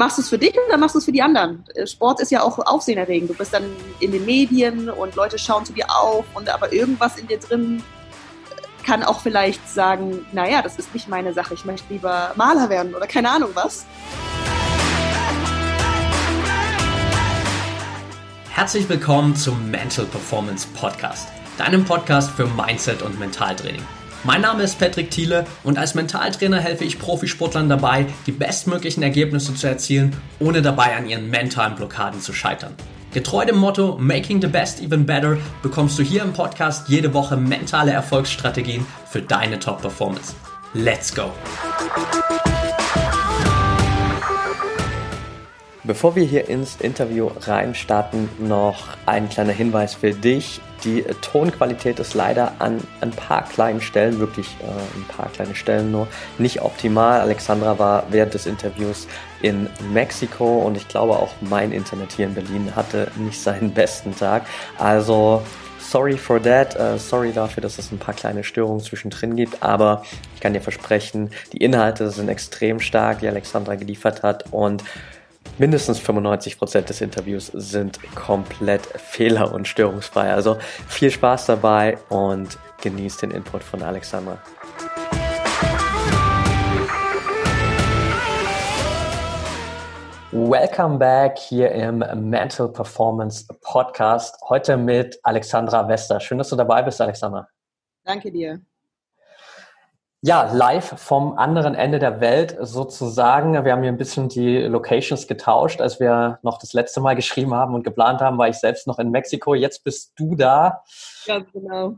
machst du es für dich oder machst du es für die anderen? Äh, Sport ist ja auch aufsehenerregend. Du bist dann in den Medien und Leute schauen zu dir auf und aber irgendwas in dir drin kann auch vielleicht sagen, naja, das ist nicht meine Sache, ich möchte lieber Maler werden oder keine Ahnung was. Herzlich willkommen zum Mental Performance Podcast, deinem Podcast für Mindset und Mentaltraining. Mein Name ist Patrick Thiele und als Mentaltrainer helfe ich Profisportlern dabei, die bestmöglichen Ergebnisse zu erzielen, ohne dabei an ihren mentalen Blockaden zu scheitern. Getreu dem Motto Making the Best Even Better bekommst du hier im Podcast jede Woche mentale Erfolgsstrategien für deine Top-Performance. Let's go! Bevor wir hier ins Interview reinstarten, noch ein kleiner Hinweis für dich. Die Tonqualität ist leider an ein paar kleinen Stellen, wirklich äh, ein paar kleine Stellen nur, nicht optimal. Alexandra war während des Interviews in Mexiko und ich glaube auch mein Internet hier in Berlin hatte nicht seinen besten Tag. Also sorry for that, uh, sorry dafür, dass es ein paar kleine Störungen zwischendrin gibt, aber ich kann dir versprechen, die Inhalte sind extrem stark, die Alexandra geliefert hat und mindestens 95 Prozent des Interviews sind komplett fehler- und störungsfrei. Also viel Spaß dabei und genießt den Input von Alexandra. Welcome back hier im Mental Performance Podcast. Heute mit Alexandra Wester. Schön, dass du dabei bist, Alexandra. Danke dir. Ja, live vom anderen Ende der Welt sozusagen. Wir haben hier ein bisschen die Locations getauscht. Als wir noch das letzte Mal geschrieben haben und geplant haben, war ich selbst noch in Mexiko. Jetzt bist du da. Ja, genau.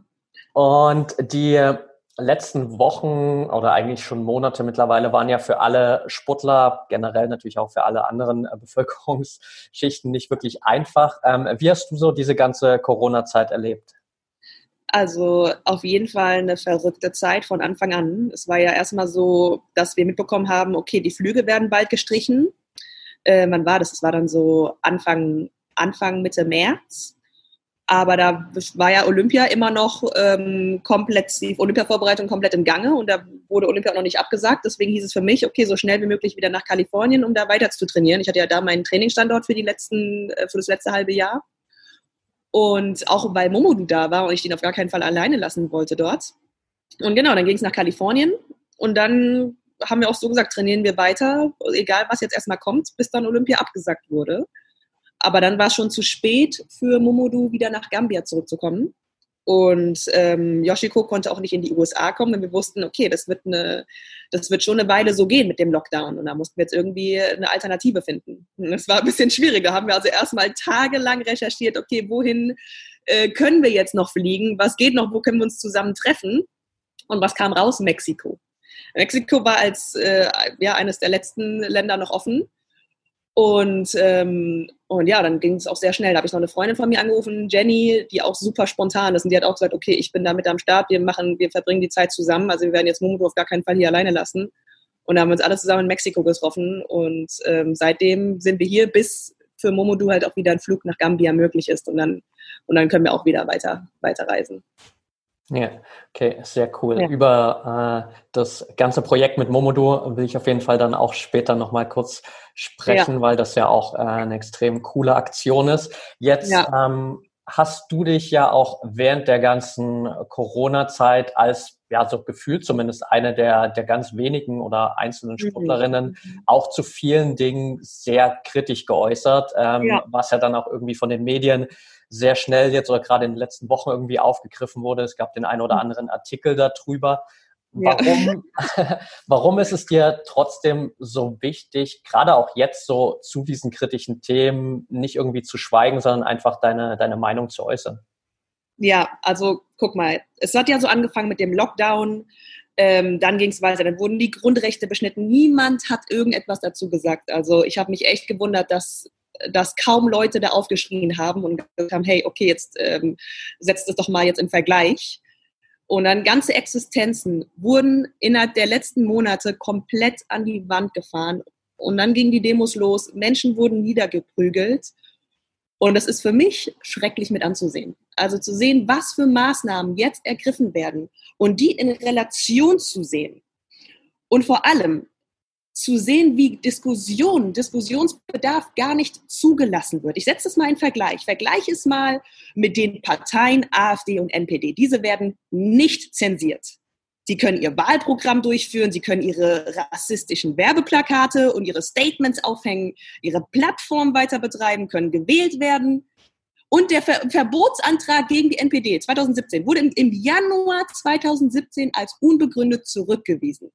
Und die letzten Wochen oder eigentlich schon Monate mittlerweile waren ja für alle Sportler, generell natürlich auch für alle anderen äh, Bevölkerungsschichten nicht wirklich einfach. Ähm, wie hast du so diese ganze Corona-Zeit erlebt? Also auf jeden Fall eine verrückte Zeit von Anfang an. Es war ja erstmal so, dass wir mitbekommen haben, okay, die Flüge werden bald gestrichen. Äh, wann war das? Es war dann so Anfang, Anfang, Mitte März. Aber da war ja Olympia immer noch ähm, komplett, die Olympia-Vorbereitung komplett im Gange und da wurde Olympia auch noch nicht abgesagt. Deswegen hieß es für mich, okay, so schnell wie möglich wieder nach Kalifornien, um da weiter zu trainieren. Ich hatte ja da meinen Trainingsstandort für die letzten, äh, für das letzte halbe Jahr. Und auch weil Momodu da war und ich den auf gar keinen Fall alleine lassen wollte dort. Und genau, dann ging es nach Kalifornien und dann haben wir auch so gesagt, trainieren wir weiter, egal was jetzt erstmal kommt, bis dann Olympia abgesagt wurde. Aber dann war es schon zu spät für Momodu wieder nach Gambia zurückzukommen. Und ähm, Yoshiko konnte auch nicht in die USA kommen, denn wir wussten, okay, das wird, eine, das wird schon eine Weile so gehen mit dem Lockdown. Und da mussten wir jetzt irgendwie eine Alternative finden. Das war ein bisschen schwieriger. Haben wir also erstmal tagelang recherchiert, okay, wohin äh, können wir jetzt noch fliegen? Was geht noch? Wo können wir uns zusammen treffen? Und was kam raus? Mexiko. Mexiko war als äh, ja, eines der letzten Länder noch offen. Und, ähm, und ja, dann ging es auch sehr schnell. Da habe ich noch eine Freundin von mir angerufen, Jenny, die auch super spontan ist. Und die hat auch gesagt, okay, ich bin da mit am Start, wir machen, wir verbringen die Zeit zusammen. Also wir werden jetzt Momodo auf gar keinen Fall hier alleine lassen. Und da haben wir uns alle zusammen in Mexiko getroffen. Und ähm, seitdem sind wir hier, bis für Momodu halt auch wieder ein Flug nach Gambia möglich ist. Und dann, und dann können wir auch wieder weiter, weiter reisen. Ja, okay, sehr cool. Ja. Über äh, das ganze Projekt mit Momodo will ich auf jeden Fall dann auch später nochmal kurz sprechen, ja. weil das ja auch äh, eine extrem coole Aktion ist. Jetzt ja. ähm, hast du dich ja auch während der ganzen Corona-Zeit als, ja, so gefühlt zumindest eine der, der ganz wenigen oder einzelnen mhm. Sportlerinnen mhm. auch zu vielen Dingen sehr kritisch geäußert, ähm, was ja dann auch irgendwie von den Medien sehr schnell jetzt oder gerade in den letzten Wochen irgendwie aufgegriffen wurde. Es gab den einen oder mhm. anderen Artikel darüber. Warum, ja. warum ist es dir trotzdem so wichtig, gerade auch jetzt so zu diesen kritischen Themen nicht irgendwie zu schweigen, sondern einfach deine, deine Meinung zu äußern? Ja, also guck mal, es hat ja so angefangen mit dem Lockdown, ähm, dann ging es weiter, dann wurden die Grundrechte beschnitten. Niemand hat irgendetwas dazu gesagt. Also ich habe mich echt gewundert, dass dass kaum Leute da aufgeschrien haben und gesagt haben, hey, okay, jetzt ähm, setzt es doch mal jetzt im Vergleich. Und dann ganze Existenzen wurden innerhalb der letzten Monate komplett an die Wand gefahren. Und dann gingen die Demos los, Menschen wurden niedergeprügelt. Und das ist für mich schrecklich mit anzusehen. Also zu sehen, was für Maßnahmen jetzt ergriffen werden und die in Relation zu sehen. Und vor allem, zu sehen, wie Diskussion, Diskussionsbedarf gar nicht zugelassen wird. Ich setze es mal in Vergleich. Vergleich es mal mit den Parteien AfD und NPD. Diese werden nicht zensiert. Sie können ihr Wahlprogramm durchführen, sie können ihre rassistischen Werbeplakate und ihre Statements aufhängen, ihre Plattform weiter betreiben, können gewählt werden. Und der Ver Verbotsantrag gegen die NPD 2017 wurde im, im Januar 2017 als unbegründet zurückgewiesen.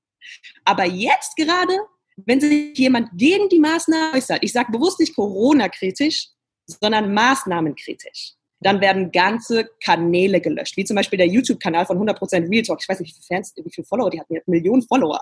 Aber jetzt gerade, wenn sich jemand gegen die Maßnahmen äußert, ich sage bewusst nicht Corona-kritisch, sondern maßnahmenkritisch, dann werden ganze Kanäle gelöscht, wie zum Beispiel der YouTube-Kanal von 100% Real Talk. Ich weiß nicht, wie viele Fans, wie viele Follower die hatten, die hatten Millionen Follower.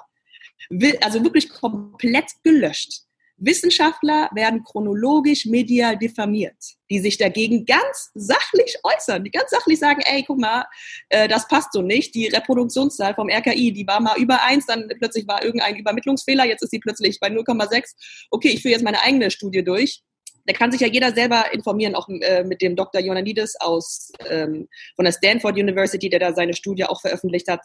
Also wirklich komplett gelöscht. Wissenschaftler werden chronologisch medial diffamiert, die sich dagegen ganz sachlich äußern, die ganz sachlich sagen, ey, guck mal, äh, das passt so nicht. Die Reproduktionszahl vom RKI, die war mal über eins, dann plötzlich war irgendein Übermittlungsfehler, jetzt ist sie plötzlich bei 0,6. Okay, ich führe jetzt meine eigene Studie durch. Da kann sich ja jeder selber informieren, auch äh, mit dem Dr. Ioannidis aus ähm, von der Stanford University, der da seine Studie auch veröffentlicht hat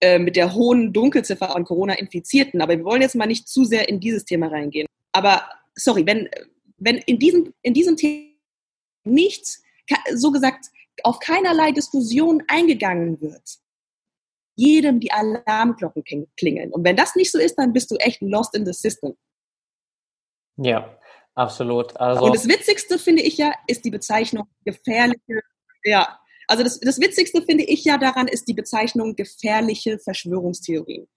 äh, mit der hohen Dunkelziffer an Corona-Infizierten. Aber wir wollen jetzt mal nicht zu sehr in dieses Thema reingehen. Aber sorry, wenn, wenn in diesem, in diesem Thema nichts, so gesagt, auf keinerlei Diskussion eingegangen wird, jedem die Alarmglocken klingeln. Und wenn das nicht so ist, dann bist du echt lost in the system. Ja, absolut. Also Und das Witzigste finde ich ja, ist die Bezeichnung gefährliche, ja, also das, das Witzigste finde ich ja daran ist die Bezeichnung gefährliche Verschwörungstheorien.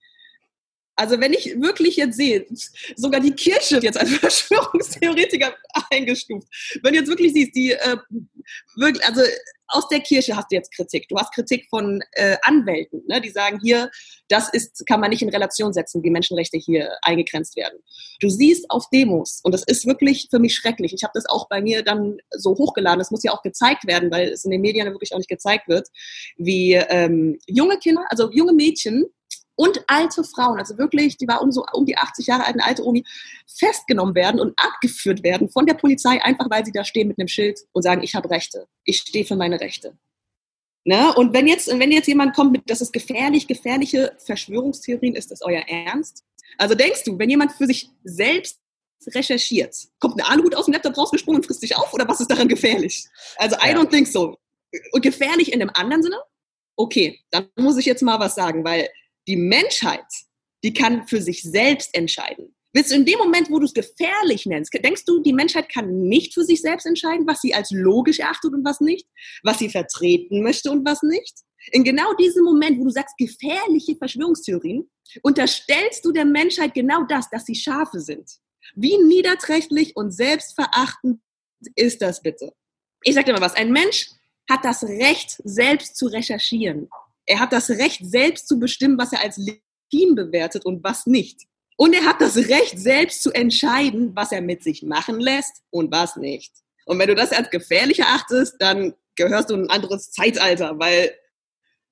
Also wenn ich wirklich jetzt sehe, sogar die Kirche jetzt als Verschwörungstheoretiker eingestuft. Wenn du jetzt wirklich siehst, die äh, wirklich, also aus der Kirche hast du jetzt Kritik. Du hast Kritik von äh, Anwälten, ne, die sagen hier, das ist, kann man nicht in Relation setzen, wie Menschenrechte hier eingegrenzt werden. Du siehst auf Demos, und das ist wirklich für mich schrecklich. Ich habe das auch bei mir dann so hochgeladen. Das muss ja auch gezeigt werden, weil es in den Medien wirklich auch nicht gezeigt wird, wie ähm, junge Kinder, also junge Mädchen und alte Frauen, also wirklich, die war um so um die 80 Jahre alt, eine alte Omi, festgenommen werden und abgeführt werden von der Polizei, einfach weil sie da stehen mit einem Schild und sagen, ich habe Rechte, ich stehe für meine Rechte. Ne? Und wenn jetzt, wenn jetzt jemand kommt mit, das ist gefährlich, gefährliche Verschwörungstheorien, ist das euer Ernst? Also denkst du, wenn jemand für sich selbst recherchiert, kommt ein Aluhut aus dem Laptop rausgesprungen und frisst sich auf oder was ist daran gefährlich? Also I don't think so. Und gefährlich in dem anderen Sinne? Okay, dann muss ich jetzt mal was sagen, weil die Menschheit, die kann für sich selbst entscheiden. Willst du in dem Moment, wo du es gefährlich nennst, denkst du, die Menschheit kann nicht für sich selbst entscheiden, was sie als logisch erachtet und was nicht, was sie vertreten möchte und was nicht? In genau diesem Moment, wo du sagst gefährliche Verschwörungstheorien, unterstellst du der Menschheit genau das, dass sie Schafe sind. Wie niederträchtig und selbstverachtend ist das bitte? Ich sag dir mal was, ein Mensch hat das Recht, selbst zu recherchieren. Er hat das Recht, selbst zu bestimmen, was er als legitim bewertet und was nicht. Und er hat das Recht, selbst zu entscheiden, was er mit sich machen lässt und was nicht. Und wenn du das als gefährlich erachtest, dann gehörst du in ein anderes Zeitalter, weil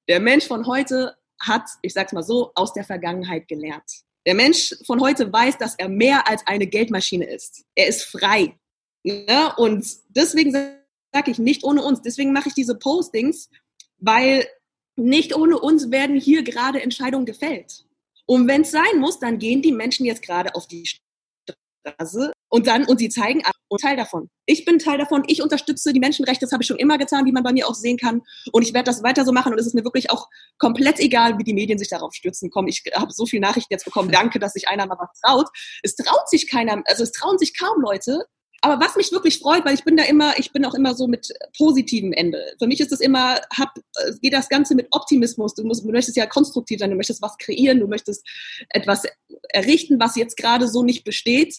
der Mensch von heute hat, ich sag's mal so, aus der Vergangenheit gelernt. Der Mensch von heute weiß, dass er mehr als eine Geldmaschine ist. Er ist frei. Ja? Und deswegen sage ich nicht ohne uns. Deswegen mache ich diese Postings, weil nicht ohne uns werden hier gerade Entscheidungen gefällt. Und wenn es sein muss, dann gehen die Menschen jetzt gerade auf die Straße und dann und sie zeigen und Teil davon. Ich bin Teil davon. Ich unterstütze die Menschenrechte. Das habe ich schon immer getan, wie man bei mir auch sehen kann. Und ich werde das weiter so machen. Und es ist mir wirklich auch komplett egal, wie die Medien sich darauf stürzen. Komm, ich habe so viele Nachrichten jetzt bekommen. Danke, dass sich einer mal was traut. Es traut sich keiner. Also es trauen sich kaum Leute, aber was mich wirklich freut, weil ich bin da immer, ich bin auch immer so mit positivem Ende. Für mich ist es immer, hab, äh, geht das Ganze mit Optimismus. Du, musst, du möchtest ja konstruktiv sein, du möchtest was kreieren, du möchtest etwas errichten, was jetzt gerade so nicht besteht.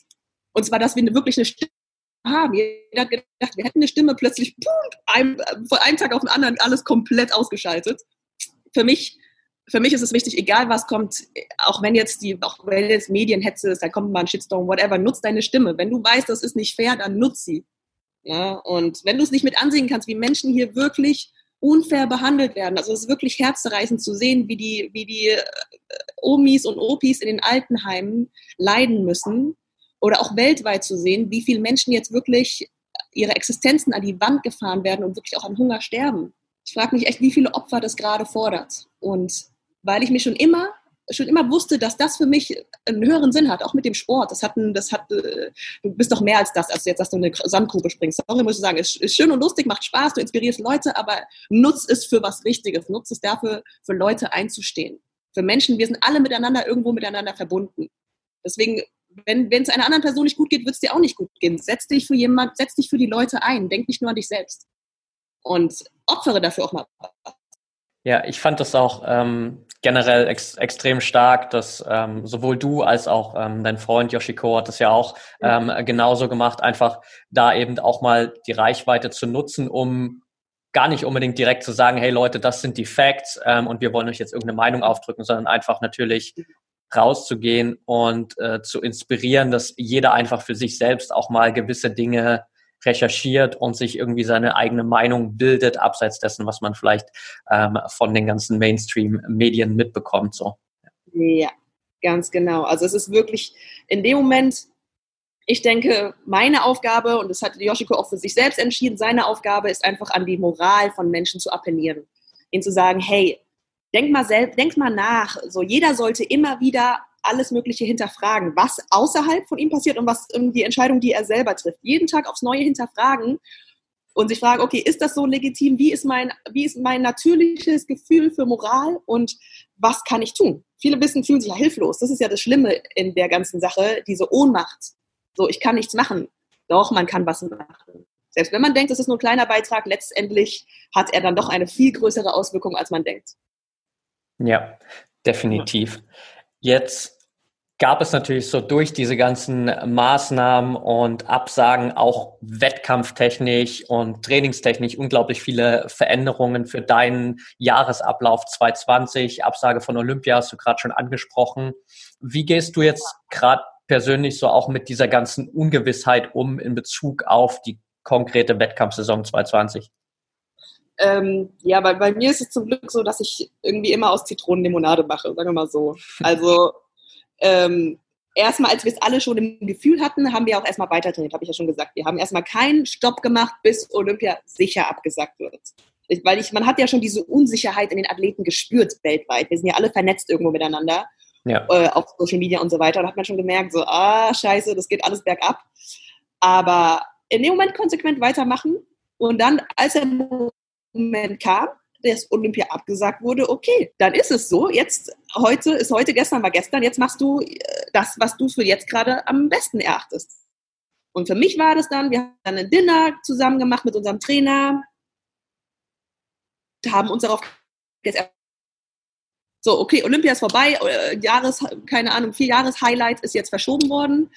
Und zwar, dass wir wirklich eine Stimme haben. Jeder hat gedacht, wir hätten eine Stimme, plötzlich boom, von einem Tag auf den anderen alles komplett ausgeschaltet. Für mich für mich ist es wichtig, egal was kommt, auch wenn jetzt die, auch wenn jetzt Medienhetze ist, da kommt mal ein Shitstorm, whatever, nutz deine Stimme. Wenn du weißt, das ist nicht fair, dann nutz sie. Ja, und wenn du es nicht mit ansehen kannst, wie Menschen hier wirklich unfair behandelt werden, also es ist wirklich herzzerreißend zu sehen, wie die, wie die äh, Omis und Opis in den Altenheimen leiden müssen oder auch weltweit zu sehen, wie viele Menschen jetzt wirklich ihre Existenzen an die Wand gefahren werden und wirklich auch an Hunger sterben. Ich frage mich echt, wie viele Opfer das gerade fordert. Und weil ich mich schon immer schon immer wusste, dass das für mich einen höheren Sinn hat, auch mit dem Sport. Das hat, das hat, äh, du bist doch mehr als das, als jetzt, dass du eine Sandgrube springst. Sorry, muss ich sagen, ist, ist schön und lustig, macht Spaß, du inspirierst Leute, aber nutz es für was Richtiges, nutz es dafür, für Leute einzustehen. Für Menschen, wir sind alle miteinander irgendwo miteinander verbunden. Deswegen, wenn es einer anderen Person nicht gut geht, wird es dir auch nicht gut gehen. Setz dich für jemand, setz dich für die Leute ein, denk nicht nur an dich selbst. Und opfere dafür auch mal ja, ich fand das auch ähm, generell ex extrem stark, dass ähm, sowohl du als auch ähm, dein Freund Yoshiko hat das ja auch ähm, genauso gemacht, einfach da eben auch mal die Reichweite zu nutzen, um gar nicht unbedingt direkt zu sagen, hey Leute, das sind die Facts ähm, und wir wollen euch jetzt irgendeine Meinung aufdrücken, sondern einfach natürlich rauszugehen und äh, zu inspirieren, dass jeder einfach für sich selbst auch mal gewisse Dinge recherchiert und sich irgendwie seine eigene Meinung bildet, abseits dessen, was man vielleicht ähm, von den ganzen Mainstream-Medien mitbekommt. So. Ja, ganz genau. Also es ist wirklich in dem Moment, ich denke, meine Aufgabe, und das hat Yoshiko auch für sich selbst entschieden, seine Aufgabe ist einfach an die Moral von Menschen zu appellieren. Ihnen zu sagen, hey, denk mal selbst, denk mal nach. So, jeder sollte immer wieder alles Mögliche hinterfragen, was außerhalb von ihm passiert und was die Entscheidung, die er selber trifft. Jeden Tag aufs Neue hinterfragen und sich fragen, okay, ist das so legitim? Wie ist mein, wie ist mein natürliches Gefühl für Moral und was kann ich tun? Viele wissen, fühlen sich ja hilflos. Das ist ja das Schlimme in der ganzen Sache, diese Ohnmacht. So, ich kann nichts machen. Doch, man kann was machen. Selbst wenn man denkt, es ist nur ein kleiner Beitrag, letztendlich hat er dann doch eine viel größere Auswirkung, als man denkt. Ja, definitiv. Jetzt gab es natürlich so durch diese ganzen Maßnahmen und Absagen auch wettkampftechnisch und trainingstechnisch unglaublich viele Veränderungen für deinen Jahresablauf 2020. Absage von Olympia hast du gerade schon angesprochen. Wie gehst du jetzt gerade persönlich so auch mit dieser ganzen Ungewissheit um in Bezug auf die konkrete Wettkampfsaison 2020? Ähm, ja, bei, bei mir ist es zum Glück so, dass ich irgendwie immer aus Zitronenlimonade mache, sagen wir mal so. Also ähm, erstmal, als wir es alle schon im Gefühl hatten, haben wir auch erstmal weiter trainiert, habe ich ja schon gesagt. Wir haben erstmal keinen Stopp gemacht, bis Olympia sicher abgesagt wird. Ich, weil ich, man hat ja schon diese Unsicherheit in den Athleten gespürt weltweit. Wir sind ja alle vernetzt irgendwo miteinander. Ja. Äh, auf Social Media und so weiter. Da hat man schon gemerkt, so, ah, scheiße, das geht alles bergab. Aber in dem Moment konsequent weitermachen und dann, als der Moment kam, das Olympia abgesagt wurde, okay, dann ist es so. Jetzt, heute ist heute, gestern war gestern, jetzt machst du äh, das, was du für jetzt gerade am besten erachtest. Und für mich war das dann, wir haben dann ein Dinner zusammen gemacht mit unserem Trainer, haben uns darauf jetzt so, okay, Olympia ist vorbei, äh, Jahres, keine Ahnung, vier Jahres Highlight ist jetzt verschoben worden.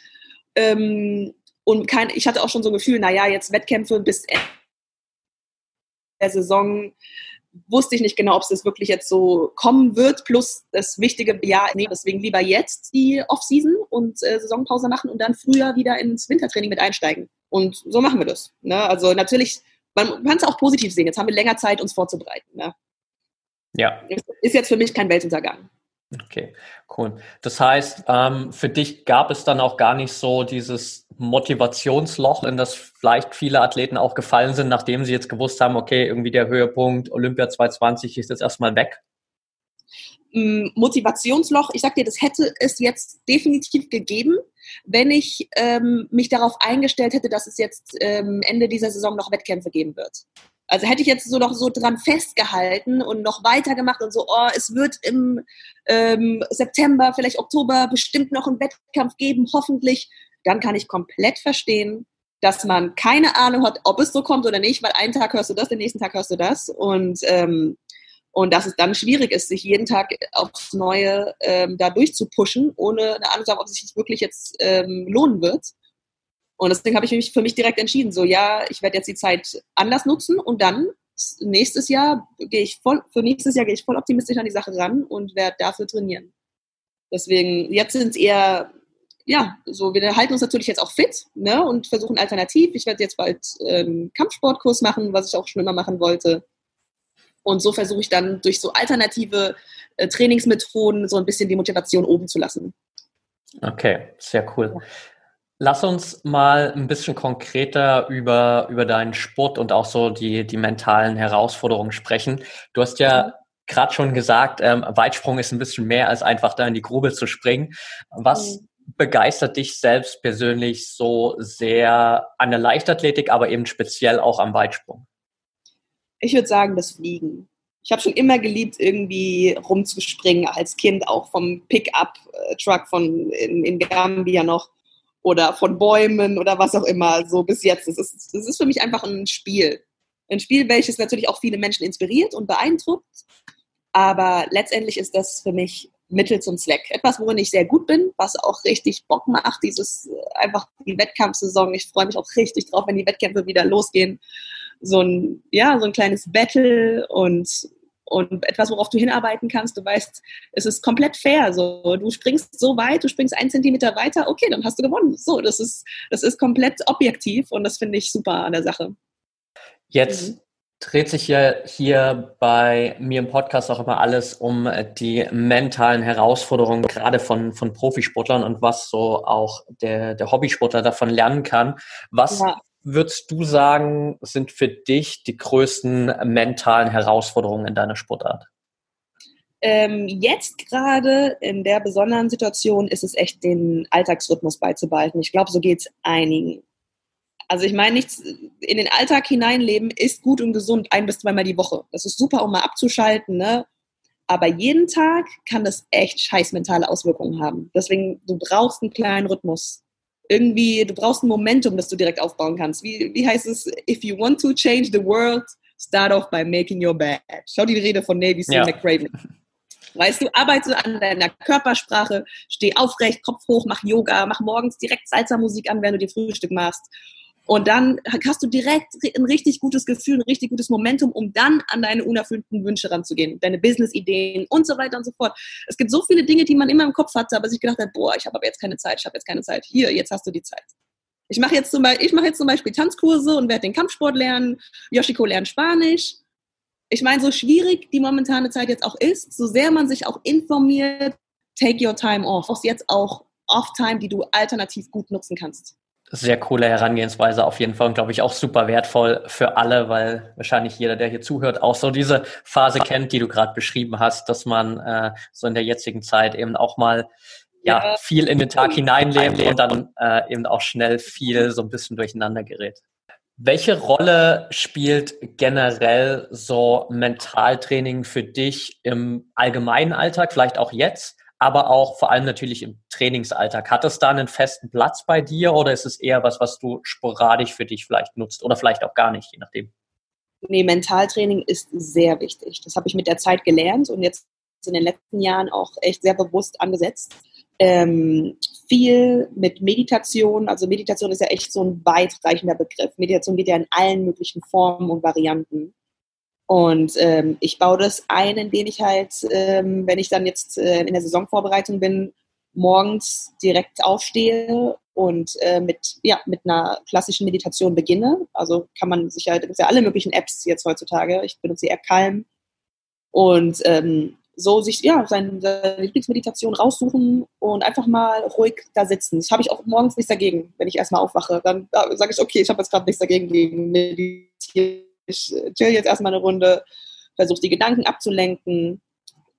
Ähm, und kein, ich hatte auch schon so ein Gefühl, naja, jetzt Wettkämpfe bis Ende der Saison wusste ich nicht genau, ob es das wirklich jetzt so kommen wird, plus das wichtige Jahr, nee, deswegen lieber jetzt die Offseason und äh, Saisonpause machen und dann früher wieder ins Wintertraining mit einsteigen. Und so machen wir das. Ne? Also natürlich, man kann es auch positiv sehen. Jetzt haben wir länger Zeit, uns vorzubereiten. Ne? Ja. Ist jetzt für mich kein Weltuntergang. Okay, cool. Das heißt, ähm, für dich gab es dann auch gar nicht so dieses Motivationsloch, in das vielleicht viele Athleten auch gefallen sind, nachdem sie jetzt gewusst haben, okay, irgendwie der Höhepunkt Olympia 2020 ist jetzt erstmal weg? Mm, Motivationsloch, ich sag dir, das hätte es jetzt definitiv gegeben, wenn ich ähm, mich darauf eingestellt hätte, dass es jetzt ähm, Ende dieser Saison noch Wettkämpfe geben wird. Also hätte ich jetzt so noch so dran festgehalten und noch weitergemacht und so, oh, es wird im ähm, September, vielleicht Oktober bestimmt noch einen Wettkampf geben, hoffentlich, dann kann ich komplett verstehen, dass man keine Ahnung hat, ob es so kommt oder nicht, weil einen Tag hörst du das, den nächsten Tag hörst du das und ähm, und dass es dann schwierig ist, sich jeden Tag aufs Neue ähm, da durchzupushen, ohne eine Ahnung zu haben, ob es sich wirklich jetzt ähm, lohnen wird. Und deswegen habe ich mich für mich direkt entschieden, so ja, ich werde jetzt die Zeit anders nutzen und dann nächstes Jahr gehe ich voll, für nächstes Jahr gehe ich voll optimistisch an die Sache ran und werde dafür trainieren. Deswegen, jetzt sind es eher, ja, so, wir halten uns natürlich jetzt auch fit, ne, und versuchen alternativ. Ich werde jetzt bald ähm, Kampfsportkurs machen, was ich auch schon immer machen wollte. Und so versuche ich dann durch so alternative äh, Trainingsmethoden so ein bisschen die Motivation oben zu lassen. Okay, sehr cool. Lass uns mal ein bisschen konkreter über, über deinen Sport und auch so die, die mentalen Herausforderungen sprechen. Du hast ja gerade schon gesagt, ähm, Weitsprung ist ein bisschen mehr als einfach da in die Grube zu springen. Was mhm. Begeistert dich selbst persönlich so sehr an der Leichtathletik, aber eben speziell auch am Weitsprung? Ich würde sagen, das Fliegen. Ich habe schon immer geliebt, irgendwie rumzuspringen als Kind, auch vom Pickup-Truck von in, in Gambia noch oder von Bäumen oder was auch immer, so bis jetzt. Das ist, das ist für mich einfach ein Spiel. Ein Spiel, welches natürlich auch viele Menschen inspiriert und beeindruckt. Aber letztendlich ist das für mich Mittel zum Zweck. Etwas, worin ich sehr gut bin, was auch richtig Bock macht, dieses äh, einfach die Wettkampfsaison. Ich freue mich auch richtig drauf, wenn die Wettkämpfe wieder losgehen. So ein, ja, so ein kleines Battle und, und etwas, worauf du hinarbeiten kannst. Du weißt, es ist komplett fair. So, du springst so weit, du springst einen Zentimeter weiter, okay, dann hast du gewonnen. So, das ist, das ist komplett objektiv und das finde ich super an der Sache. Jetzt mhm. Dreht sich ja hier bei mir im Podcast auch immer alles um die mentalen Herausforderungen, gerade von, von Profisportlern und was so auch der, der Hobbysportler davon lernen kann. Was ja. würdest du sagen, sind für dich die größten mentalen Herausforderungen in deiner Sportart? Ähm, jetzt gerade in der besonderen Situation ist es echt, den Alltagsrhythmus beizubehalten. Ich glaube, so geht es einigen. Also ich meine, nichts in den Alltag hineinleben ist gut und gesund ein bis zweimal die Woche. Das ist super, um mal abzuschalten, ne? Aber jeden Tag kann das echt scheiß mentale Auswirkungen haben. Deswegen, du brauchst einen kleinen Rhythmus. Irgendwie, du brauchst ein Momentum, das du direkt aufbauen kannst. Wie, wie heißt es? If you want to change the world, start off by making your bed. Schau die Rede von Navy Seal ja. McCraven. Weißt du, arbeite an deiner Körpersprache, steh aufrecht, Kopf hoch, mach Yoga, mach morgens direkt Salsa-Musik an, wenn du dir Frühstück machst. Und dann hast du direkt ein richtig gutes Gefühl, ein richtig gutes Momentum, um dann an deine unerfüllten Wünsche ranzugehen, deine Business-Ideen und so weiter und so fort. Es gibt so viele Dinge, die man immer im Kopf hatte, aber sich gedacht hat, boah, ich habe aber jetzt keine Zeit, ich habe jetzt keine Zeit. Hier, jetzt hast du die Zeit. Ich mache jetzt, zum Beispiel, mach jetzt zum Beispiel Tanzkurse und werde den Kampfsport lernen. Yoshiko lernt Spanisch. Ich meine, so schwierig die momentane Zeit jetzt auch ist, so sehr man sich auch informiert, take your time off. Auch jetzt auch Off-Time, die du alternativ gut nutzen kannst sehr coole Herangehensweise auf jeden Fall und glaube ich auch super wertvoll für alle, weil wahrscheinlich jeder, der hier zuhört, auch so diese Phase kennt, die du gerade beschrieben hast, dass man äh, so in der jetzigen Zeit eben auch mal ja, ja. viel in den Tag hineinlebt und dann äh, eben auch schnell viel so ein bisschen durcheinander gerät. Welche Rolle spielt generell so Mentaltraining für dich im allgemeinen Alltag, vielleicht auch jetzt? Aber auch vor allem natürlich im Trainingsalltag. Hat das da einen festen Platz bei dir oder ist es eher was, was du sporadisch für dich vielleicht nutzt oder vielleicht auch gar nicht, je nachdem? Nee, Mentaltraining ist sehr wichtig. Das habe ich mit der Zeit gelernt und jetzt in den letzten Jahren auch echt sehr bewusst angesetzt. Ähm, viel mit Meditation, also Meditation ist ja echt so ein weitreichender Begriff. Meditation geht ja in allen möglichen Formen und Varianten. Und ähm, ich baue das ein, indem ich halt, ähm, wenn ich dann jetzt äh, in der Saisonvorbereitung bin, morgens direkt aufstehe und äh, mit, ja, mit einer klassischen Meditation beginne. Also kann man sich ja, gibt ja alle möglichen Apps jetzt heutzutage. Ich benutze die App Calm. Und ähm, so sich ja seine, seine Lieblingsmeditation raussuchen und einfach mal ruhig da sitzen. Das habe ich auch morgens nichts dagegen, wenn ich erstmal aufwache. Dann sage ich, okay, ich habe jetzt gerade nichts dagegen gegen Meditieren ich äh, chill jetzt erstmal eine Runde, versuche die Gedanken abzulenken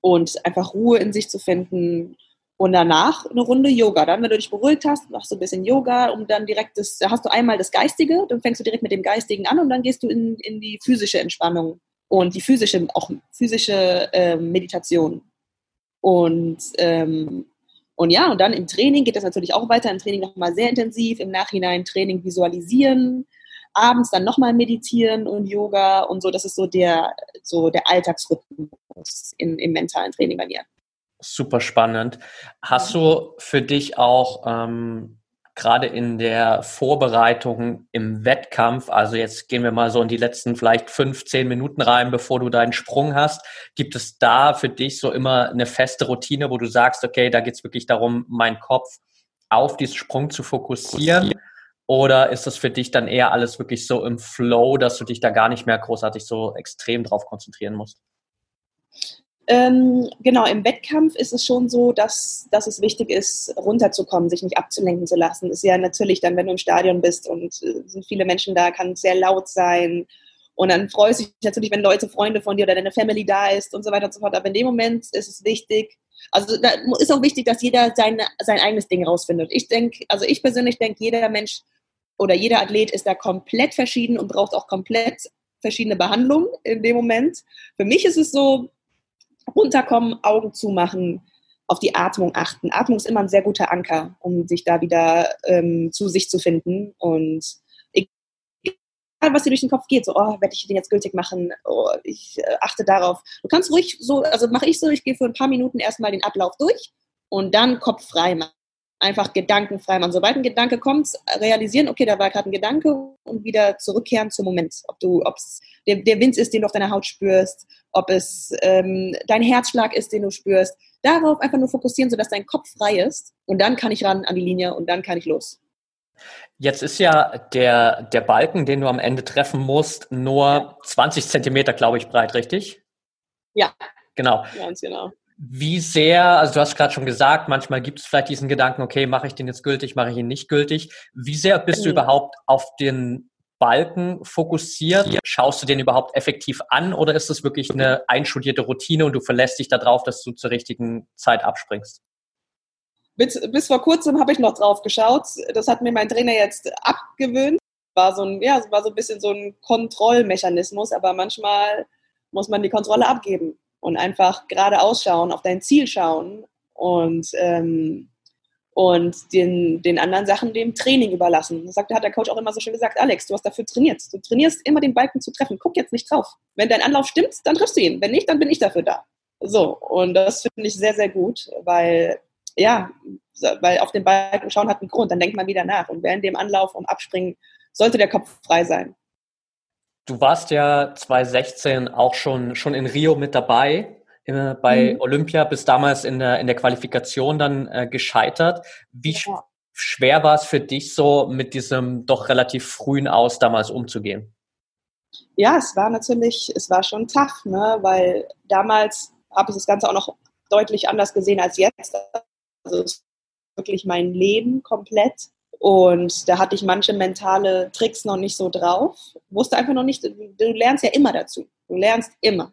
und einfach Ruhe in sich zu finden. Und danach eine Runde Yoga. Dann, wenn du dich beruhigt hast, machst du ein bisschen Yoga, um dann direkt das, da hast du einmal das Geistige, dann fängst du direkt mit dem Geistigen an und dann gehst du in, in die physische Entspannung und die physische, auch physische äh, Meditation. Und, ähm, und ja, und dann im Training geht das natürlich auch weiter. Im Training nochmal sehr intensiv, im Nachhinein Training visualisieren, abends dann nochmal meditieren und Yoga und so. Das ist so der, so der Alltagsrhythmus in, im mentalen Training bei mir. Super spannend. Hast du für dich auch ähm, gerade in der Vorbereitung im Wettkampf, also jetzt gehen wir mal so in die letzten vielleicht fünf, zehn Minuten rein, bevor du deinen Sprung hast, gibt es da für dich so immer eine feste Routine, wo du sagst, okay, da geht es wirklich darum, meinen Kopf auf diesen Sprung zu fokussieren? Oder ist das für dich dann eher alles wirklich so im Flow, dass du dich da gar nicht mehr großartig so extrem drauf konzentrieren musst? Ähm, genau, im Wettkampf ist es schon so, dass, dass es wichtig ist, runterzukommen, sich nicht abzulenken zu lassen. Ist ja natürlich dann, wenn du im Stadion bist und äh, sind viele Menschen da, kann es sehr laut sein Und dann freust du dich natürlich, wenn Leute, Freunde von dir oder deine Family da ist und so weiter und so fort. Aber in dem Moment ist es wichtig, also da ist auch wichtig, dass jeder seine, sein eigenes Ding rausfindet. Ich denke, also ich persönlich denke, jeder Mensch oder jeder Athlet ist da komplett verschieden und braucht auch komplett verschiedene Behandlungen in dem Moment. Für mich ist es so, runterkommen, Augen zumachen, auf die Atmung achten. Atmung ist immer ein sehr guter Anker, um sich da wieder ähm, zu sich zu finden. Und egal, was dir durch den Kopf geht, so, oh, werde ich den jetzt gültig machen, oh, ich äh, achte darauf. Du kannst ruhig so, also mache ich so, ich gehe für ein paar Minuten erstmal den Ablauf durch und dann Kopf frei machen. Einfach gedankenfrei machen. Sobald ein Gedanke kommt, realisieren, okay, da war gerade ein Gedanke und wieder zurückkehren zum Moment. Ob du, ob es der, der Wind ist, den du auf deiner Haut spürst, ob es ähm, dein Herzschlag ist, den du spürst. Darauf einfach nur fokussieren, sodass dein Kopf frei ist. Und dann kann ich ran an die Linie und dann kann ich los. Jetzt ist ja der, der Balken, den du am Ende treffen musst, nur ja. 20 Zentimeter, glaube ich, breit, richtig? Ja. Genau. Ganz genau. Wie sehr, also du hast gerade schon gesagt, manchmal gibt es vielleicht diesen Gedanken, okay, mache ich den jetzt gültig, mache ich ihn nicht gültig. Wie sehr bist mhm. du überhaupt auf den Balken fokussiert? Schaust du den überhaupt effektiv an oder ist es wirklich eine einstudierte Routine und du verlässt dich darauf, dass du zur richtigen Zeit abspringst? Bis, bis vor kurzem habe ich noch drauf geschaut. Das hat mir mein Trainer jetzt abgewöhnt. War so ein, ja, war so ein bisschen so ein Kontrollmechanismus, aber manchmal muss man die Kontrolle abgeben und einfach gerade ausschauen, auf dein Ziel schauen und ähm, und den, den anderen Sachen dem Training überlassen. Das hat der Coach auch immer so schön gesagt, Alex, du hast dafür trainiert. Du trainierst immer den Balken zu treffen. Guck jetzt nicht drauf. Wenn dein Anlauf stimmt, dann triffst du ihn. Wenn nicht, dann bin ich dafür da. So, und das finde ich sehr, sehr gut, weil, ja, weil auf den Balken schauen hat einen Grund. Dann denkt man wieder nach. Und während dem Anlauf um Abspringen sollte der Kopf frei sein. Du warst ja 2016 auch schon, schon in Rio mit dabei bei mhm. Olympia bis damals in der, in der Qualifikation dann äh, gescheitert. Wie ja. schwer war es für dich so, mit diesem doch relativ frühen Aus damals umzugehen? Ja, es war natürlich, es war schon tough, ne? weil damals habe ich das Ganze auch noch deutlich anders gesehen als jetzt. Also es ist wirklich mein Leben komplett. Und da hatte ich manche mentale Tricks noch nicht so drauf. Wusste einfach noch nicht, du lernst ja immer dazu. Du lernst immer.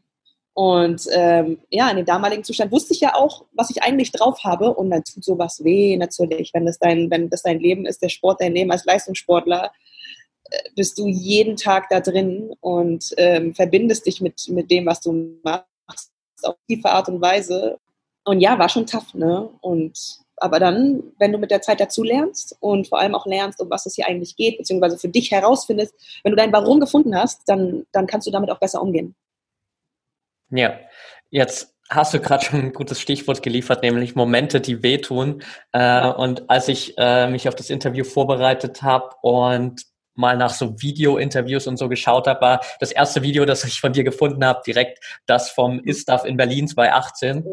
Und ähm, ja, in dem damaligen Zustand wusste ich ja auch, was ich eigentlich drauf habe. Und dann tut sowas weh natürlich, wenn das dein, wenn das dein Leben ist, der Sport dein Leben als Leistungssportler, äh, bist du jeden Tag da drin und ähm, verbindest dich mit, mit dem, was du machst, auf tiefe Art und Weise. Und ja, war schon tough, ne? Und aber dann, wenn du mit der Zeit dazu lernst und vor allem auch lernst, um was es hier eigentlich geht, beziehungsweise für dich herausfindest, wenn du dein Warum gefunden hast, dann, dann kannst du damit auch besser umgehen. Ja, jetzt hast du gerade schon ein gutes Stichwort geliefert, nämlich Momente, die wehtun. Äh, und als ich äh, mich auf das Interview vorbereitet habe und mal nach so Video-Interviews und so geschaut habe, war das erste Video, das ich von dir gefunden habe, direkt das vom ISTAF in Berlin 2018.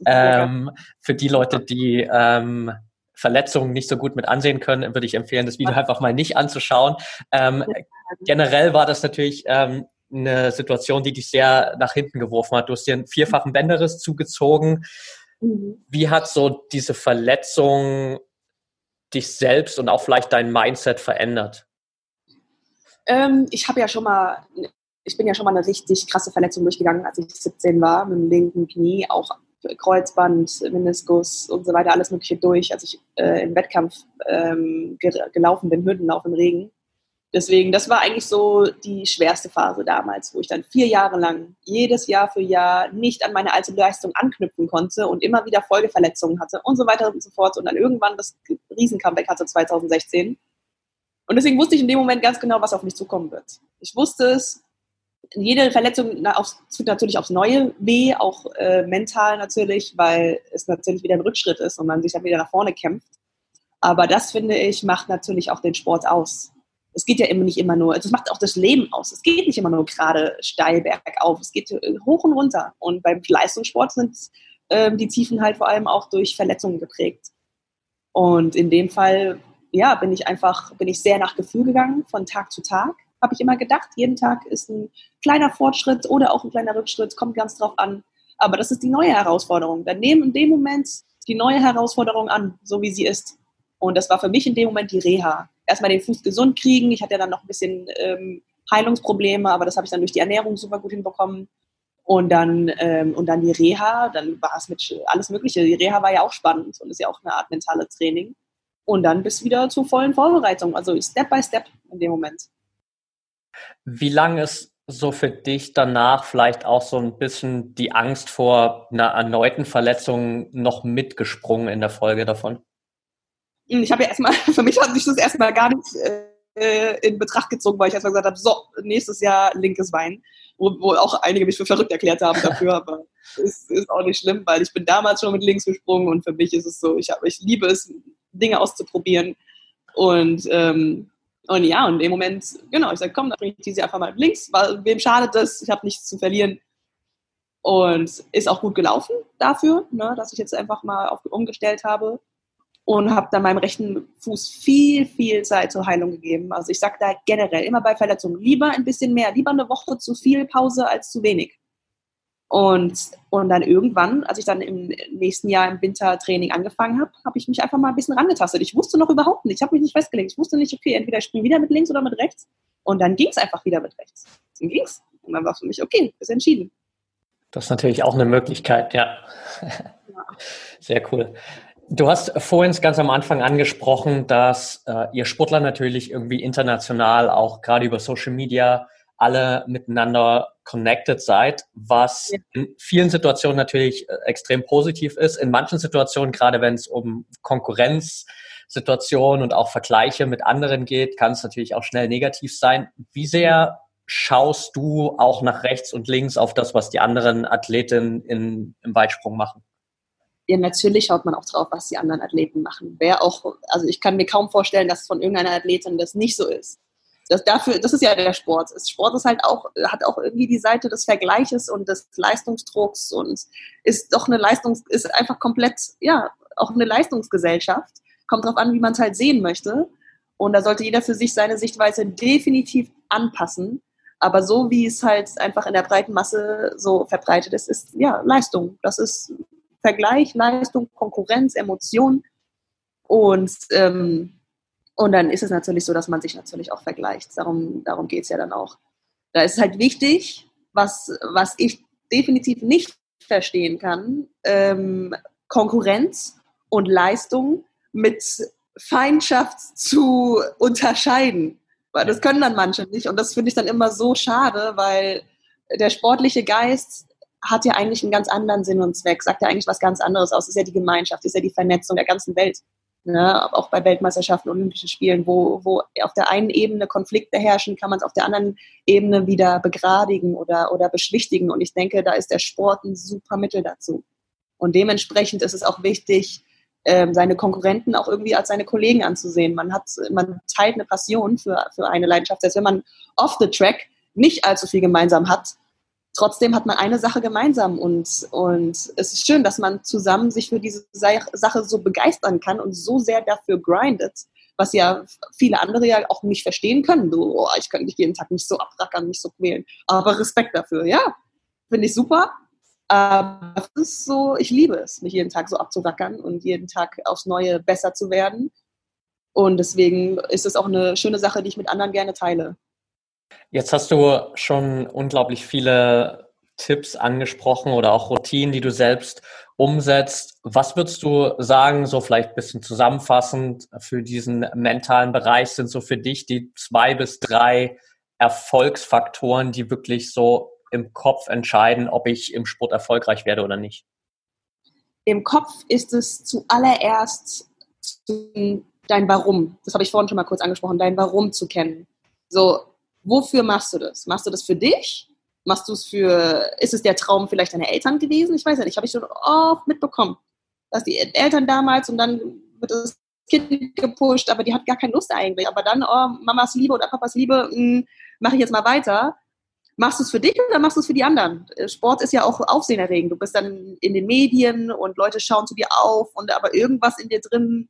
Ja, ähm, für die Leute, die ähm, Verletzungen nicht so gut mit ansehen können, würde ich empfehlen, das Video einfach mal nicht anzuschauen. Ähm, generell war das natürlich ähm, eine Situation, die dich sehr nach hinten geworfen hat. Du hast dir einen vierfachen Bänderriss zugezogen. Mhm. Wie hat so diese Verletzung dich selbst und auch vielleicht dein Mindset verändert? Ähm, ich habe ja schon mal, ich bin ja schon mal eine richtig krasse Verletzung durchgegangen, als ich 17 war, mit dem linken Knie, auch Kreuzband, Meniskus und so weiter, alles Mögliche durch, als ich äh, im Wettkampf ähm, gelaufen bin, Hürdenlauf im Regen. Deswegen, das war eigentlich so die schwerste Phase damals, wo ich dann vier Jahre lang jedes Jahr für Jahr nicht an meine alte Leistung anknüpfen konnte und immer wieder Folgeverletzungen hatte und so weiter und so fort und dann irgendwann das Riesen-Comeback hatte 2016. Und deswegen wusste ich in dem Moment ganz genau, was auf mich zukommen wird. Ich wusste es, jede Verletzung tut natürlich aufs Neue weh, auch äh, mental natürlich, weil es natürlich wieder ein Rückschritt ist und man sich dann wieder nach vorne kämpft. Aber das, finde ich, macht natürlich auch den Sport aus es geht ja immer nicht immer nur, also es macht auch das Leben aus. Es geht nicht immer nur gerade steil bergauf, es geht äh, hoch und runter. Und beim Leistungssport sind ähm, die Tiefen halt vor allem auch durch Verletzungen geprägt. Und in dem Fall, ja, bin ich einfach, bin ich sehr nach Gefühl gegangen, von Tag zu Tag. Habe ich immer gedacht, jeden Tag ist ein kleiner Fortschritt oder auch ein kleiner Rückschritt, kommt ganz drauf an. Aber das ist die neue Herausforderung. Dann nehmen in dem Moment die neue Herausforderung an, so wie sie ist. Und das war für mich in dem Moment die Reha erstmal den Fuß gesund kriegen. Ich hatte ja dann noch ein bisschen ähm, Heilungsprobleme, aber das habe ich dann durch die Ernährung super gut hinbekommen. Und dann, ähm, und dann die Reha, dann war es mit alles Mögliche. Die Reha war ja auch spannend und ist ja auch eine Art mentales Training. Und dann bis wieder zur vollen Vorbereitung, also Step by Step in dem Moment. Wie lange ist so für dich danach vielleicht auch so ein bisschen die Angst vor einer erneuten Verletzung noch mitgesprungen in der Folge davon? Ich habe ja erstmal, für mich hat sich das erstmal gar nicht äh, in Betracht gezogen, weil ich erstmal gesagt habe, so, nächstes Jahr linkes Bein, wo, wo auch einige mich für verrückt erklärt haben dafür, aber ist, ist auch nicht schlimm, weil ich bin damals schon mit links gesprungen und für mich ist es so, ich, hab, ich liebe es, Dinge auszuprobieren und ähm, und ja, und im Moment, genau, ich sage, komm, dann bringe ich diese einfach mal links, weil wem schadet das? Ich habe nichts zu verlieren. Und ist auch gut gelaufen dafür, ne, dass ich jetzt einfach mal auf, umgestellt habe und habe dann meinem rechten Fuß viel, viel Zeit zur Heilung gegeben. Also ich sage da generell immer bei Verletzungen lieber ein bisschen mehr, lieber eine Woche zu viel Pause als zu wenig. Und, und dann irgendwann, als ich dann im nächsten Jahr im Wintertraining angefangen habe, habe ich mich einfach mal ein bisschen rangetastet. Ich wusste noch überhaupt nicht, ich habe mich nicht festgelegt. Ich wusste nicht, okay, entweder ich springe wieder mit links oder mit rechts. Und dann ging es einfach wieder mit rechts. Dann ging es. Und dann war für mich, okay, ist entschieden. Das ist natürlich auch eine Möglichkeit, ja. ja. Sehr cool. Du hast vorhin ganz am Anfang angesprochen, dass äh, ihr Sportler natürlich irgendwie international auch gerade über Social Media alle miteinander connected seid, was ja. in vielen Situationen natürlich äh, extrem positiv ist. In manchen Situationen, gerade wenn es um Konkurrenzsituationen und auch Vergleiche mit anderen geht, kann es natürlich auch schnell negativ sein. Wie sehr schaust du auch nach rechts und links auf das, was die anderen Athletinnen in, im Weitsprung machen? Ja, natürlich schaut man auch drauf, was die anderen Athleten machen. Wer auch, also ich kann mir kaum vorstellen, dass von irgendeiner Athletin das nicht so ist das, dafür, das ist ja der Sport. Sport ist halt auch, hat auch irgendwie die Seite des Vergleiches und des Leistungsdrucks und ist doch eine Leistungs, ist einfach komplett, ja, auch eine Leistungsgesellschaft. Kommt drauf an, wie man es halt sehen möchte. Und da sollte jeder für sich seine Sichtweise definitiv anpassen. Aber so wie es halt einfach in der breiten Masse so verbreitet ist, ist ja Leistung. Das ist Vergleich, Leistung, Konkurrenz, Emotion. Und ähm, und dann ist es natürlich so, dass man sich natürlich auch vergleicht. Darum, darum geht es ja dann auch. Da ist es halt wichtig, was, was ich definitiv nicht verstehen kann, ähm, Konkurrenz und Leistung mit Feindschaft zu unterscheiden. Weil das können dann manche nicht. Und das finde ich dann immer so schade, weil der sportliche Geist hat ja eigentlich einen ganz anderen Sinn und Zweck, sagt ja eigentlich was ganz anderes aus. Es ist ja die Gemeinschaft, es ist ja die Vernetzung der ganzen Welt ne, auch bei Weltmeisterschaften, Olympischen Spielen, wo, wo auf der einen Ebene Konflikte herrschen, kann man es auf der anderen Ebene wieder begradigen oder, oder beschwichtigen. Und ich denke, da ist der Sport ein super Mittel dazu. Und dementsprechend ist es auch wichtig, ähm, seine Konkurrenten auch irgendwie als seine Kollegen anzusehen. Man hat, man teilt eine Passion für, für eine Leidenschaft. Selbst wenn man off the track nicht allzu viel gemeinsam hat, trotzdem hat man eine Sache gemeinsam und, und es ist schön, dass man zusammen sich für diese Sache so begeistern kann und so sehr dafür grindet, was ja viele andere ja auch nicht verstehen können. So, oh, ich kann nicht jeden Tag nicht so abrackern, nicht so quälen. Aber Respekt dafür, ja, finde ich super. Aber es ist so, ich liebe es, mich jeden Tag so abzurackern und jeden Tag aufs Neue besser zu werden. Und deswegen ist es auch eine schöne Sache, die ich mit anderen gerne teile. Jetzt hast du schon unglaublich viele Tipps angesprochen oder auch Routinen, die du selbst umsetzt. Was würdest du sagen, so vielleicht ein bisschen zusammenfassend für diesen mentalen Bereich sind so für dich die zwei bis drei Erfolgsfaktoren, die wirklich so im Kopf entscheiden, ob ich im Sport erfolgreich werde oder nicht? Im Kopf ist es zuallererst dein Warum. Das habe ich vorhin schon mal kurz angesprochen, dein Warum zu kennen. So, wofür machst du das? Machst du das für dich? Machst du es für, ist es der Traum vielleicht deiner Eltern gewesen? Ich weiß ja nicht, habe ich schon oft mitbekommen, dass die Eltern damals und dann wird das Kind gepusht, aber die hat gar keine Lust eigentlich. Aber dann, oh, Mamas Liebe oder Papas Liebe, hm, mache ich jetzt mal weiter. Machst du es für dich oder machst du es für die anderen? Sport ist ja auch aufsehenerregend. Du bist dann in den Medien und Leute schauen zu dir auf und aber irgendwas in dir drin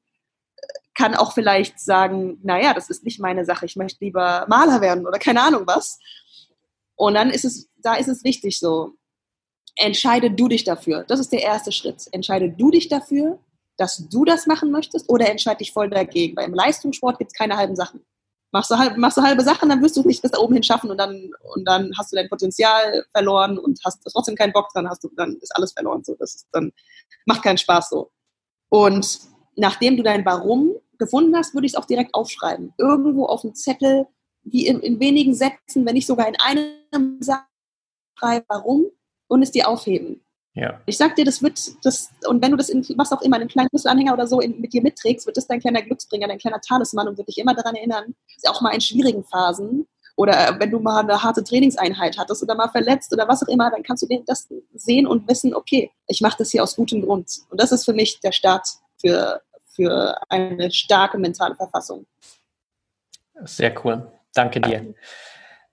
kann auch vielleicht sagen, naja, das ist nicht meine Sache, ich möchte lieber Maler werden oder keine Ahnung was. Und dann ist es, da ist es wichtig so, entscheide du dich dafür. Das ist der erste Schritt. Entscheide du dich dafür, dass du das machen möchtest oder entscheide dich voll dagegen. Weil im Leistungssport gibt es keine halben Sachen. Machst du, halb, machst du halbe Sachen, dann wirst du nicht bis da oben hin schaffen und dann, und dann hast du dein Potenzial verloren und hast trotzdem keinen Bock dran, hast du, dann ist alles verloren. So. Das ist, dann macht keinen Spaß so. Und nachdem du dein Warum gefunden hast, würde ich es auch direkt aufschreiben. Irgendwo auf dem Zettel, wie in, in wenigen Sätzen, wenn nicht sogar in einem Satz schreiben, warum und es dir aufheben. Ja. Ich sag dir, das wird, das, und wenn du das in was auch immer, einen kleinen Schlüsselanhänger oder so in, mit dir mitträgst, wird das dein kleiner Glücksbringer, dein kleiner Talisman und wird dich immer daran erinnern, auch mal in schwierigen Phasen oder wenn du mal eine harte Trainingseinheit hattest oder mal verletzt oder was auch immer, dann kannst du das sehen und wissen, okay, ich mache das hier aus gutem Grund. Und das ist für mich der Start für, für eine starke mentale Verfassung. Sehr cool. Danke dir.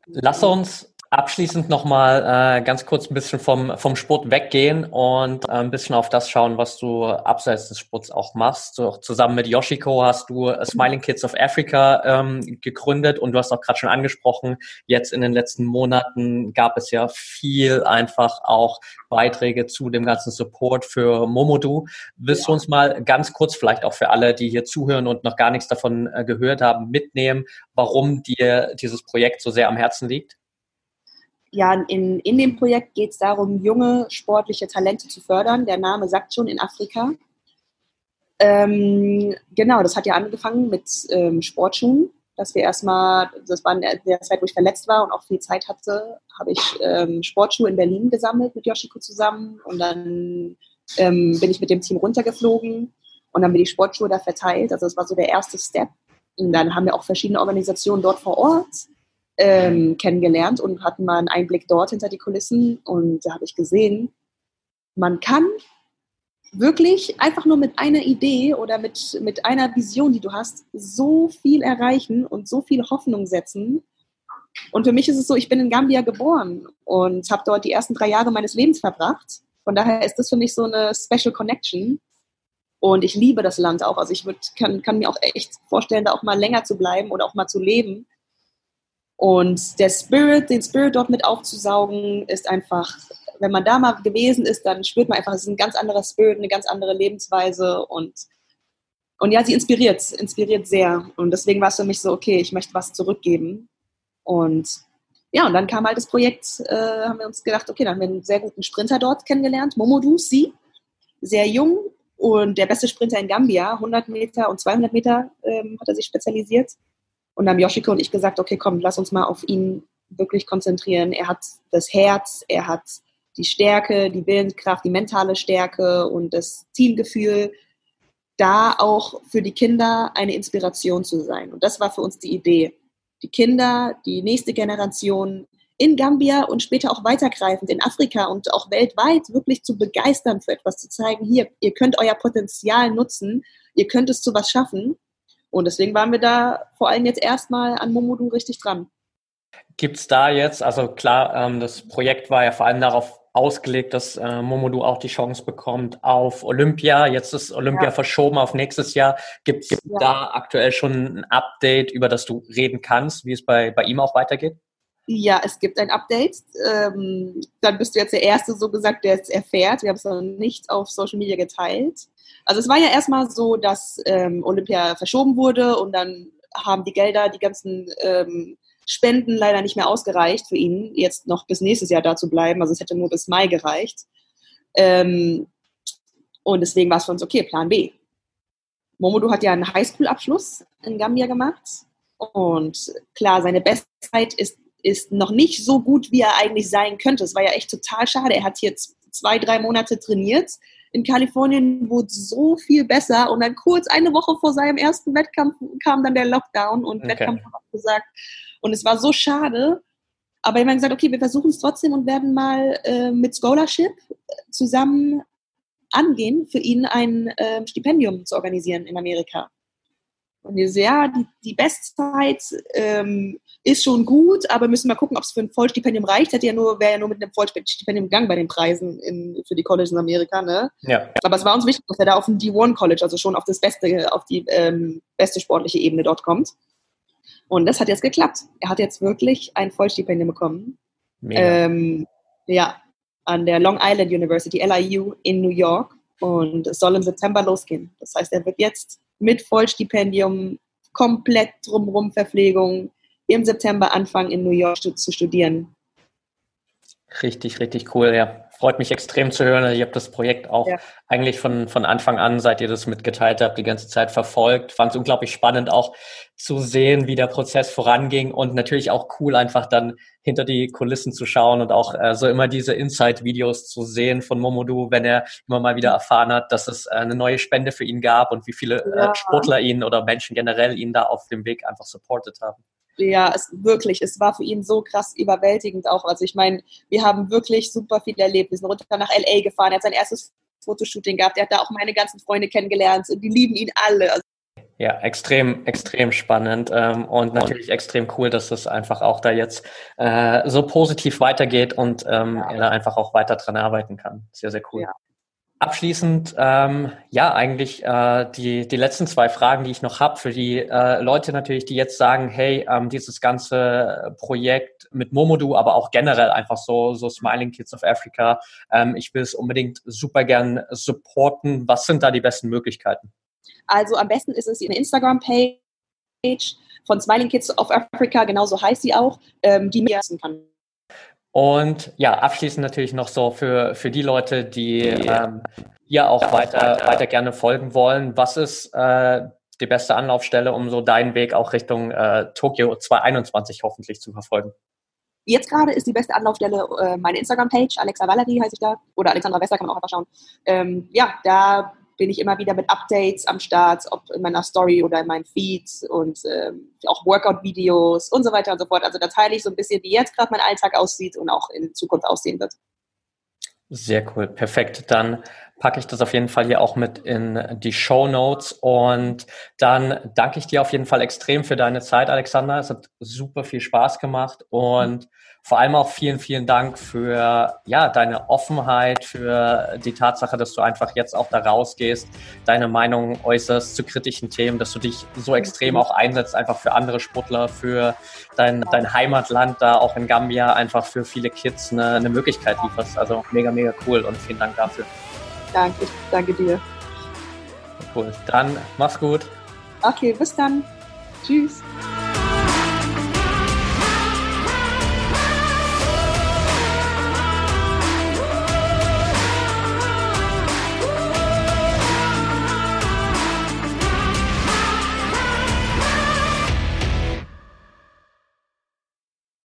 Lass uns Abschließend nochmal äh, ganz kurz ein bisschen vom, vom Sport weggehen und äh, ein bisschen auf das schauen, was du abseits des Sports auch machst. So, zusammen mit Yoshiko hast du Smiling Kids of Africa ähm, gegründet und du hast auch gerade schon angesprochen, jetzt in den letzten Monaten gab es ja viel einfach auch Beiträge zu dem ganzen Support für Momodu. Willst ja. du uns mal ganz kurz, vielleicht auch für alle, die hier zuhören und noch gar nichts davon äh, gehört haben, mitnehmen, warum dir dieses Projekt so sehr am Herzen liegt? Ja, in, in dem Projekt geht es darum, junge sportliche Talente zu fördern. Der Name sagt schon in Afrika. Ähm, genau, das hat ja angefangen mit ähm, Sportschuhen, dass wir erstmal, das war in der, Zeit, wo ich verletzt war und auch viel Zeit hatte, habe ich ähm, Sportschuhe in Berlin gesammelt mit Yoshiko zusammen und dann ähm, bin ich mit dem Team runtergeflogen und dann bin ich Sportschuhe da verteilt. Also das war so der erste Step. Und dann haben wir auch verschiedene Organisationen dort vor Ort ähm, kennengelernt und hatten mal einen Einblick dort hinter die Kulissen. Und da habe ich gesehen, man kann wirklich einfach nur mit einer Idee oder mit, mit einer Vision, die du hast, so viel erreichen und so viel Hoffnung setzen. Und für mich ist es so, ich bin in Gambia geboren und habe dort die ersten drei Jahre meines Lebens verbracht. Von daher ist das für mich so eine Special Connection. Und ich liebe das Land auch. Also ich würd, kann, kann mir auch echt vorstellen, da auch mal länger zu bleiben oder auch mal zu leben. Und der Spirit, den Spirit dort mit aufzusaugen, ist einfach, wenn man da mal gewesen ist, dann spürt man einfach, es ist ein ganz anderer Spirit, eine ganz andere Lebensweise und, und ja, sie inspiriert, inspiriert sehr. Und deswegen war es für mich so, okay, ich möchte was zurückgeben. Und ja, und dann kam halt das Projekt, äh, haben wir uns gedacht, okay, dann haben wir einen sehr guten Sprinter dort kennengelernt, Momodu Si, sehr jung und der beste Sprinter in Gambia, 100 Meter und 200 Meter ähm, hat er sich spezialisiert. Und dann haben Yoshiko und ich gesagt, okay, komm, lass uns mal auf ihn wirklich konzentrieren. Er hat das Herz, er hat die Stärke, die Willenskraft, die mentale Stärke und das Teamgefühl, da auch für die Kinder eine Inspiration zu sein. Und das war für uns die Idee. Die Kinder, die nächste Generation in Gambia und später auch weitergreifend in Afrika und auch weltweit wirklich zu begeistern für etwas, zu zeigen, hier, ihr könnt euer Potenzial nutzen, ihr könnt es zu was schaffen. Und deswegen waren wir da vor allem jetzt erstmal an Momodu richtig dran. Gibt es da jetzt, also klar, ähm, das Projekt war ja vor allem darauf ausgelegt, dass äh, Momodu auch die Chance bekommt auf Olympia. Jetzt ist Olympia ja. verschoben auf nächstes Jahr. Gibt es ja. da aktuell schon ein Update, über das du reden kannst, wie es bei, bei ihm auch weitergeht? Ja, es gibt ein Update. Ähm, dann bist du jetzt der Erste, so gesagt, der es erfährt. Wir haben es noch nicht auf Social Media geteilt. Also es war ja erstmal so, dass ähm, Olympia verschoben wurde und dann haben die Gelder, die ganzen ähm, Spenden leider nicht mehr ausgereicht für ihn, jetzt noch bis nächstes Jahr da zu bleiben. Also es hätte nur bis Mai gereicht. Ähm, und deswegen war es für uns okay, Plan B. Momodu hat ja einen Highschool-Abschluss in Gambia gemacht. Und klar, seine Bestzeit ist, ist noch nicht so gut, wie er eigentlich sein könnte. Es war ja echt total schade. Er hat jetzt zwei, drei Monate trainiert in Kalifornien wurde so viel besser und dann kurz eine Woche vor seinem ersten Wettkampf kam dann der Lockdown und okay. Wettkampf abgesagt. Und es war so schade. Aber ich habe gesagt, okay, wir versuchen es trotzdem und werden mal äh, mit Scholarship zusammen angehen, für ihn ein äh, Stipendium zu organisieren in Amerika. Und wir so, ja, die, die Bestzeit ähm, ist schon gut, aber müssen mal gucken, ob es für ein Vollstipendium reicht. Hätte ja nur, wäre ja nur mit einem Vollstipendium gegangen bei den Preisen in, für die Colleges in Amerika, ne? Ja. Aber es war uns wichtig, dass er da auf ein D1 College, also schon auf das beste, auf die ähm, beste sportliche Ebene dort kommt. Und das hat jetzt geklappt. Er hat jetzt wirklich ein Vollstipendium bekommen. Ähm, ja, an der Long Island University, LIU in New York. Und es soll im September losgehen. Das heißt, er wird jetzt mit Vollstipendium komplett drumherum Verpflegung im September anfangen in New York zu studieren. Richtig, richtig cool, ja. Freut mich extrem zu hören. Ich habe das Projekt auch ja. eigentlich von, von Anfang an, seit ihr das mitgeteilt habt, die ganze Zeit verfolgt. Fand es unglaublich spannend auch zu sehen, wie der Prozess voranging und natürlich auch cool, einfach dann hinter die Kulissen zu schauen und auch äh, so immer diese Inside-Videos zu sehen von Momodu, wenn er immer mal wieder erfahren hat, dass es äh, eine neue Spende für ihn gab und wie viele äh, ja. äh, Sportler ihn oder Menschen generell ihn da auf dem Weg einfach supportet haben. Ja, es wirklich, es war für ihn so krass überwältigend auch. Also ich meine, wir haben wirklich super viel erlebt. Wir sind runter nach LA gefahren, er hat sein erstes Fotoshooting gehabt, er hat da auch meine ganzen Freunde kennengelernt und die lieben ihn alle. Also ja, extrem, extrem spannend ähm, und natürlich extrem cool, dass es einfach auch da jetzt äh, so positiv weitergeht und ähm, ja. er da einfach auch weiter dran arbeiten kann. Sehr, sehr cool. Ja. Abschließend, ähm, ja, eigentlich äh, die, die letzten zwei Fragen, die ich noch habe, für die äh, Leute natürlich, die jetzt sagen, hey, ähm, dieses ganze Projekt mit Momodu, aber auch generell einfach so, so Smiling Kids of Africa, ähm, ich will es unbedingt super gern supporten. Was sind da die besten Möglichkeiten? Also am besten ist es eine Instagram-Page von Smiling Kids of Africa, genauso heißt sie auch, ähm, die mir kann. Und ja, abschließend natürlich noch so für, für die Leute, die ähm, hier auch weiter, weiter gerne folgen wollen. Was ist äh, die beste Anlaufstelle, um so deinen Weg auch Richtung äh, Tokio 2021 hoffentlich zu verfolgen? Jetzt gerade ist die beste Anlaufstelle äh, meine Instagram-Page, Alexa Valerie heiße ich da, oder Alexandra Wester kann man auch einfach schauen. Ähm, ja, da bin ich immer wieder mit Updates am Start, ob in meiner Story oder in meinen Feeds und ähm, auch Workout-Videos und so weiter und so fort. Also da teile ich so ein bisschen, wie jetzt gerade mein Alltag aussieht und auch in Zukunft aussehen wird. Sehr cool, perfekt. Dann packe ich das auf jeden Fall hier auch mit in die Show Notes und dann danke ich dir auf jeden Fall extrem für deine Zeit, Alexander. Es hat super viel Spaß gemacht und vor allem auch vielen, vielen Dank für ja, deine Offenheit, für die Tatsache, dass du einfach jetzt auch da rausgehst, deine Meinung äußerst zu kritischen Themen, dass du dich so extrem auch einsetzt, einfach für andere Sportler, für dein, dein Heimatland da auch in Gambia, einfach für viele Kids eine, eine Möglichkeit lieferst. Also mega, mega cool und vielen Dank dafür. Danke, danke dir. Cool. Dann mach's gut. Okay, bis dann. Tschüss.